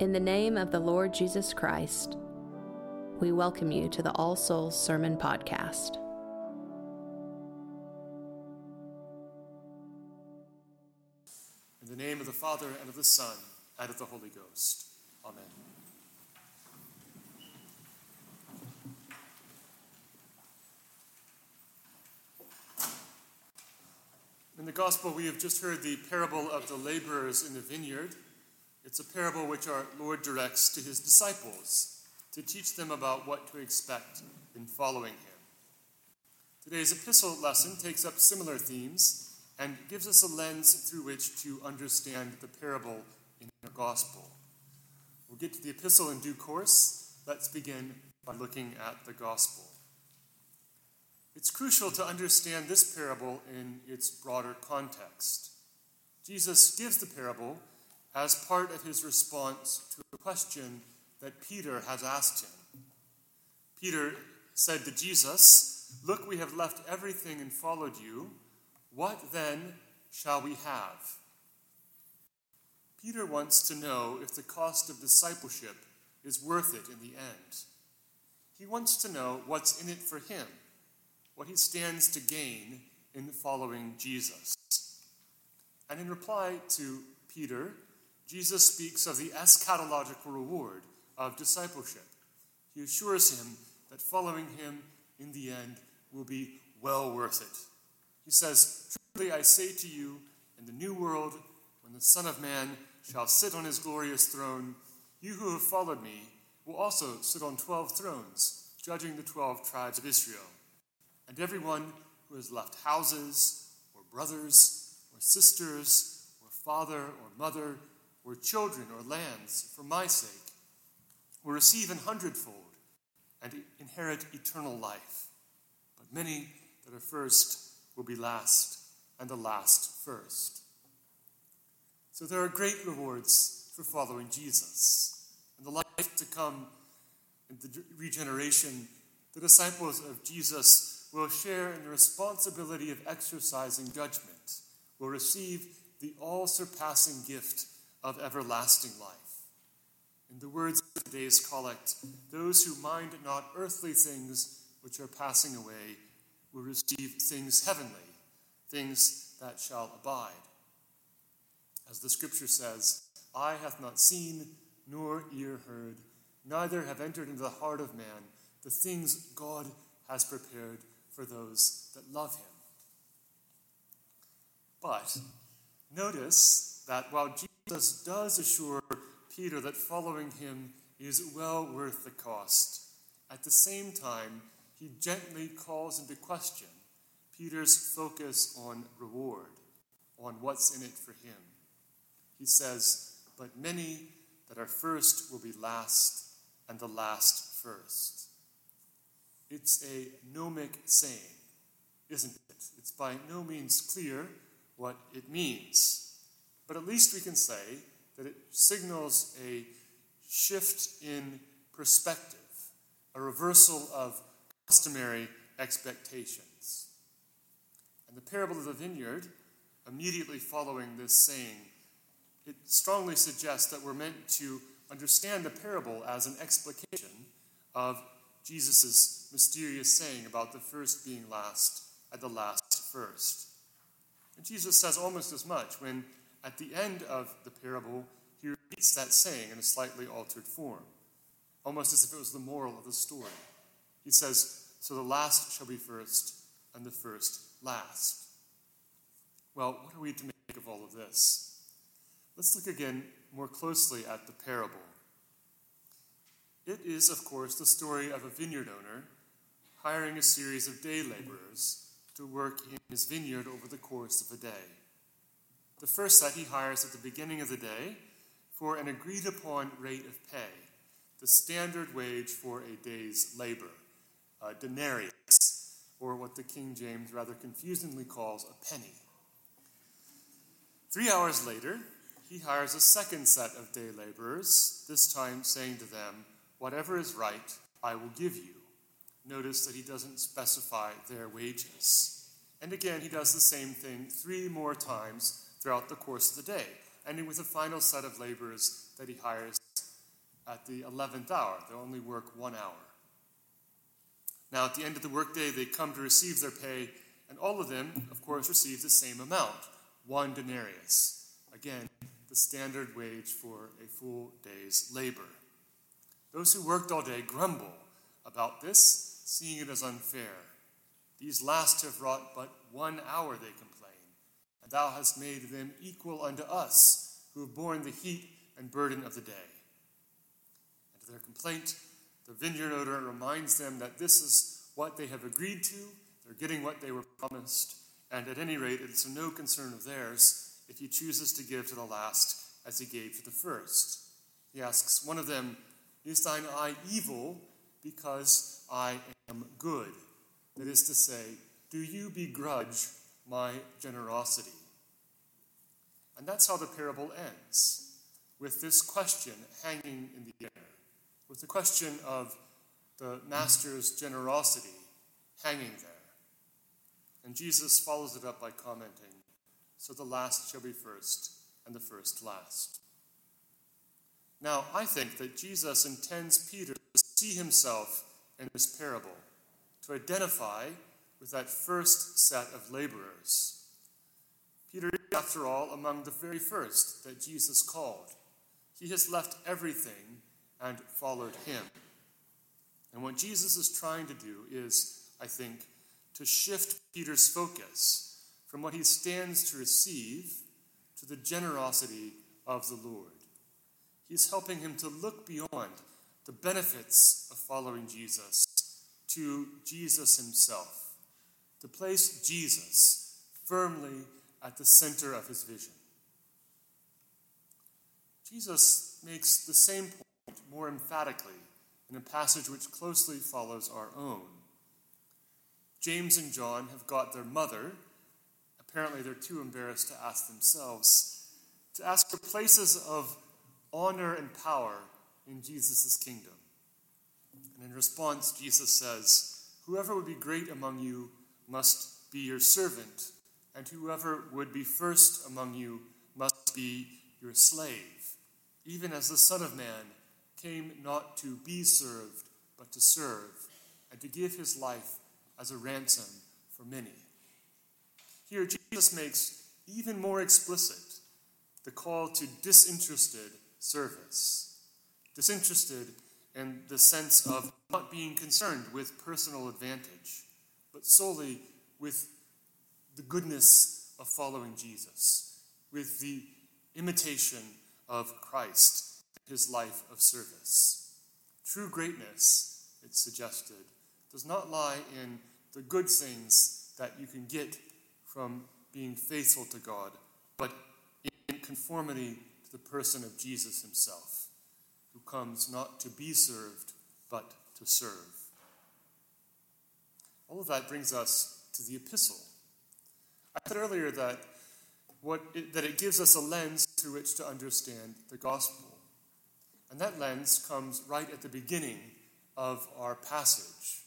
In the name of the Lord Jesus Christ, we welcome you to the All Souls Sermon Podcast. In the name of the Father, and of the Son, and of the Holy Ghost. Amen. In the Gospel, we have just heard the parable of the laborers in the vineyard. It's a parable which our Lord directs to his disciples to teach them about what to expect in following him. Today's epistle lesson takes up similar themes and gives us a lens through which to understand the parable in the Gospel. We'll get to the epistle in due course. Let's begin by looking at the Gospel. It's crucial to understand this parable in its broader context. Jesus gives the parable as part of his response to a question that Peter has asked him. Peter said to Jesus, Look, we have left everything and followed you. What then shall we have? Peter wants to know if the cost of discipleship is worth it in the end. He wants to know what's in it for him, what he stands to gain in following Jesus. And in reply to Peter, Jesus speaks of the eschatological reward of discipleship. He assures him that following him in the end will be well worth it. He says, Truly I say to you, in the new world, when the Son of Man shall sit on his glorious throne, you who have followed me will also sit on twelve thrones, judging the twelve tribes of Israel. And everyone who has left houses, or brothers, or sisters, or father, or mother, or children, or lands, for my sake, will receive an hundredfold and inherit eternal life. But many that are first will be last, and the last first. So there are great rewards for following Jesus. And the life to come in the regeneration, the disciples of Jesus will share in the responsibility of exercising judgment, will receive the all surpassing gift of everlasting life. In the words of today's collect, those who mind not earthly things which are passing away will receive things heavenly, things that shall abide. As the scripture says, Eye hath not seen, nor ear heard, neither have entered into the heart of man the things God has prepared for those that love him. But notice that while Jesus does assure Peter that following him is well worth the cost, at the same time, he gently calls into question Peter's focus on reward, on what's in it for him. He says, But many that are first will be last, and the last first. It's a gnomic saying, isn't it? It's by no means clear what it means. But at least we can say that it signals a shift in perspective, a reversal of customary expectations. And the parable of the vineyard, immediately following this saying, it strongly suggests that we're meant to understand the parable as an explication of Jesus' mysterious saying about the first being last and the last first. And Jesus says almost as much when, at the end of the parable, he repeats that saying in a slightly altered form, almost as if it was the moral of the story. He says, So the last shall be first, and the first last. Well, what are we to make of all of this? Let's look again more closely at the parable. It is, of course, the story of a vineyard owner hiring a series of day laborers to work in his vineyard over the course of a day. The first set he hires at the beginning of the day for an agreed upon rate of pay, the standard wage for a day's labor, a denarius, or what the King James rather confusingly calls a penny. Three hours later, he hires a second set of day laborers, this time saying to them, Whatever is right, I will give you. Notice that he doesn't specify their wages. And again, he does the same thing three more times throughout the course of the day, ending with a final set of laborers that he hires at the 11th hour. They'll only work one hour. Now, at the end of the workday, they come to receive their pay, and all of them, of course, receive the same amount one denarius. Again, the standard wage for a full day's labor. Those who worked all day grumble about this, seeing it as unfair. These last have wrought but one hour, they complain, thou hast made them equal unto us, who have borne the heat and burden of the day. And to their complaint, the vineyard owner reminds them that this is what they have agreed to, they're getting what they were promised, and at any rate, it's no concern of theirs if he chooses to give to the last as he gave to the first. He asks one of them, Is thine eye evil because I am good? That is to say, do you begrudge my generosity? And that's how the parable ends, with this question hanging in the air, with the question of the master's generosity hanging there. And Jesus follows it up by commenting, So the last shall be first, and the first last. Now, I think that Jesus intends Peter to see himself in this parable, to identify with that first set of laborers. Peter is, after all, among the very first that Jesus called. He has left everything and followed him. And what Jesus is trying to do is, I think, to shift Peter's focus from what he stands to receive to the generosity of the Lord. He's helping him to look beyond the benefits of following Jesus to Jesus himself, to place Jesus firmly at the center of his vision. Jesus makes the same point more emphatically in a passage which closely follows our own. James and John have got their mother, apparently they're too embarrassed to ask themselves, to ask for places of honor and power in Jesus' kingdom. And in response, Jesus says, Whoever would be great among you must be your servant, and whoever would be first among you must be your slave, even as the Son of Man came not to be served, but to serve, and to give his life as a ransom for many. Here, Jesus makes even more explicit the call to disinterested service. Disinterested in the sense of not being concerned with personal advantage, but solely with the goodness of following Jesus, with the imitation of Christ, his life of service. True greatness, it's suggested, does not lie in the good things that you can get from being faithful to God, but in conformity to the person of Jesus himself, who comes not to be served, but to serve. All of that brings us to the epistle. I said earlier that, what it, that it gives us a lens through which to understand the gospel. And that lens comes right at the beginning of our passage,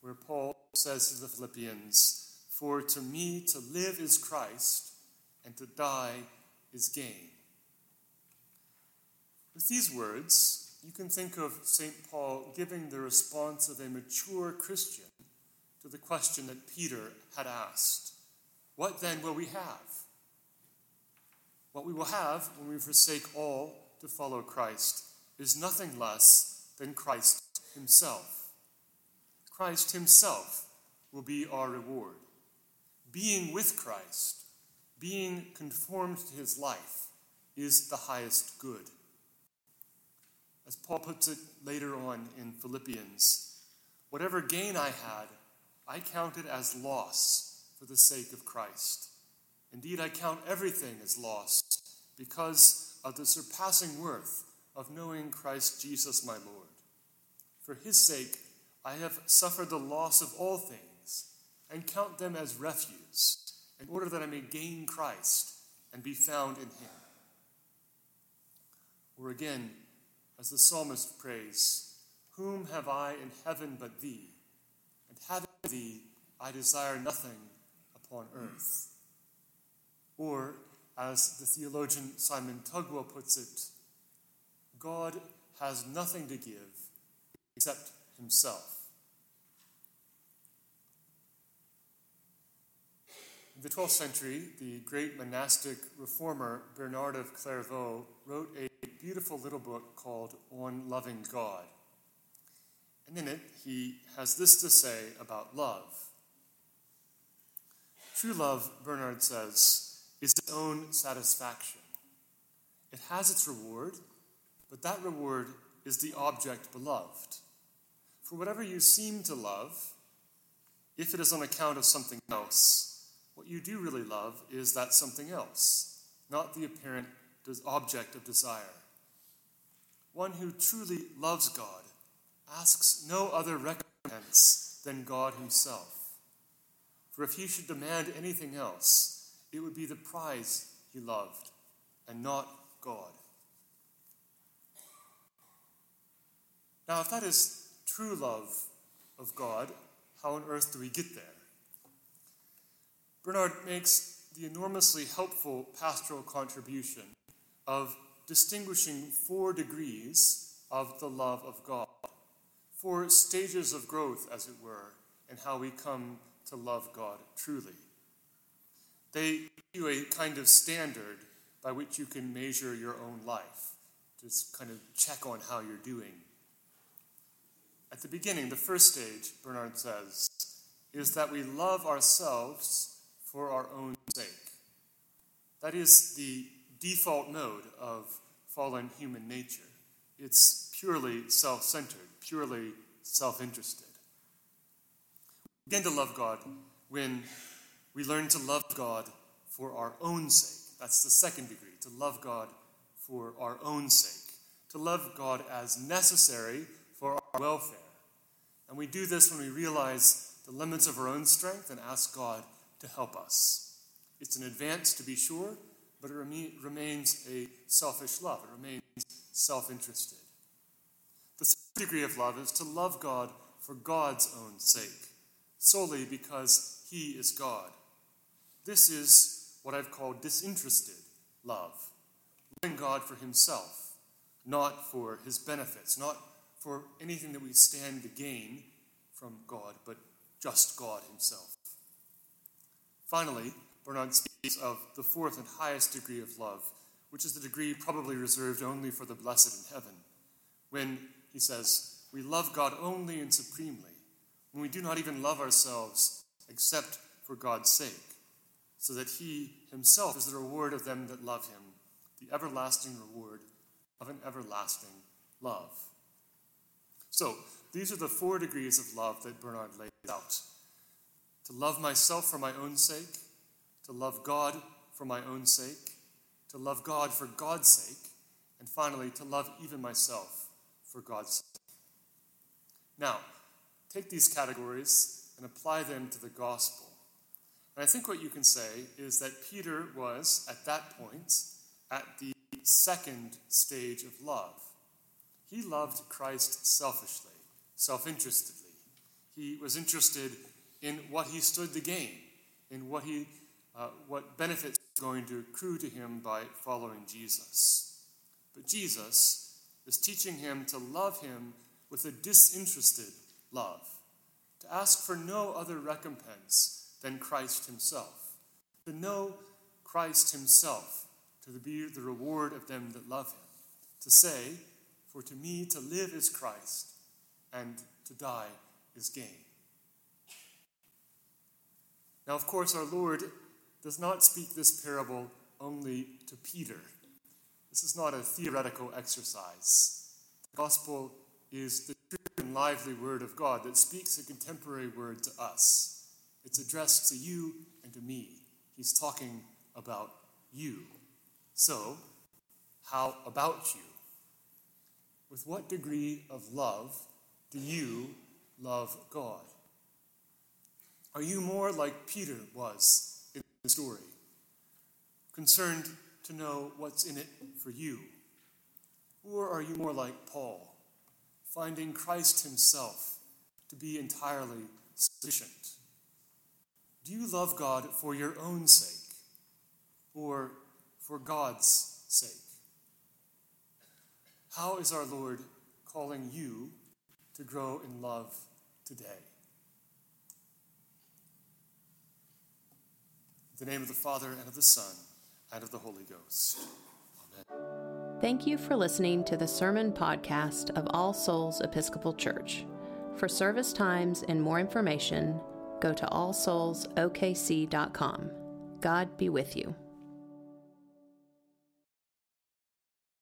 where Paul says to the Philippians, For to me to live is Christ, and to die is gain. With these words, you can think of St. Paul giving the response of a mature Christian to the question that Peter had asked What then will we have? What we will have when we forsake all to follow Christ is nothing less than Christ Himself. Christ Himself will be our reward. Being with Christ, being conformed to His life, is the highest good. As Paul puts it later on in Philippians, whatever gain I had, I counted as loss for the sake of Christ. Indeed, I count everything as lost because of the surpassing worth of knowing Christ Jesus my Lord. For his sake, I have suffered the loss of all things and count them as refuse in order that I may gain Christ and be found in him. Or again, as the psalmist prays, Whom have I in heaven but thee? And having thee, I desire nothing upon earth. Or, as the theologian Simon Tugwell puts it, God has nothing to give except himself. In the 12th century, the great monastic reformer Bernard of Clairvaux wrote a beautiful little book called On Loving God. And in it, he has this to say about love. True love, Bernard says, is its own satisfaction. It has its reward, but that reward is the object beloved. For whatever you seem to love, if it is on account of something else, what you do really love is that something else, not the apparent object of desire. One who truly loves God asks no other recompense than God Himself. For if he should demand anything else, it would be the prize he loved and not God. Now, if that is true love of God, how on earth do we get there? Bernard makes the enormously helpful pastoral contribution of distinguishing four degrees of the love of God, four stages of growth, as it were, and how we come to love God truly. They give you a kind of standard by which you can measure your own life, just kind of check on how you're doing. At the beginning, the first stage, Bernard says, is that we love ourselves for our own sake. That is the default mode of fallen human nature. It's purely self centered, purely self interested. Begin to love God when we learn to love God for our own sake. That's the second degree, to love God for our own sake, to love God as necessary for our welfare. And we do this when we realize the limits of our own strength and ask God to help us. It's an advance, to be sure, but it remains a selfish love. It remains self interested. The third degree of love is to love God for God's own sake, solely because He is God. This is what I've called disinterested love, loving God for Himself, not for His benefits, not for anything that we stand to gain from God, but just God Himself. Finally, Bernard speaks of the fourth and highest degree of love, which is the degree probably reserved only for the blessed in heaven, when he says, We love God only and supremely, when we do not even love ourselves except for God's sake, so that he himself is the reward of them that love him, the everlasting reward of an everlasting love. So, these are the four degrees of love that Bernard lays out. To love myself for my own sake, to love God for my own sake, to love God for God's sake, and finally, to love even myself for God's sake. Now, take these categories and apply them to the gospel. And I think what you can say is that Peter was, at that point, at the second stage of love. He loved Christ selfishly, self interestedly. He was interested in what he stood to gain, in what he uh, what benefits are going to accrue to him by following Jesus. But Jesus is teaching him to love him with a disinterested love, to ask for no other recompense than Christ himself, to know Christ himself, to be the reward of them that love him, to say, For to me to live is Christ, and to die is gain. Now, of course, our Lord does not speak this parable only to Peter. This is not a theoretical exercise. The gospel is the true lively word of God that speaks a contemporary word to us. It's addressed to you and to me. He's talking about you. So, how about you? With what degree of love do you love God? Are you more like Peter was in the story, concerned to know what's in it for you? Or are you more like Paul, finding Christ himself to be entirely sufficient? Do you love God for your own sake or for God's sake? How is our Lord calling you to grow in love today? In the name of the Father, and of the Son, and of the Holy Ghost. Amen. Thank you for listening to the sermon podcast of All Souls Episcopal Church. For service times and more information, go to allsoulsokc.com. God be with you.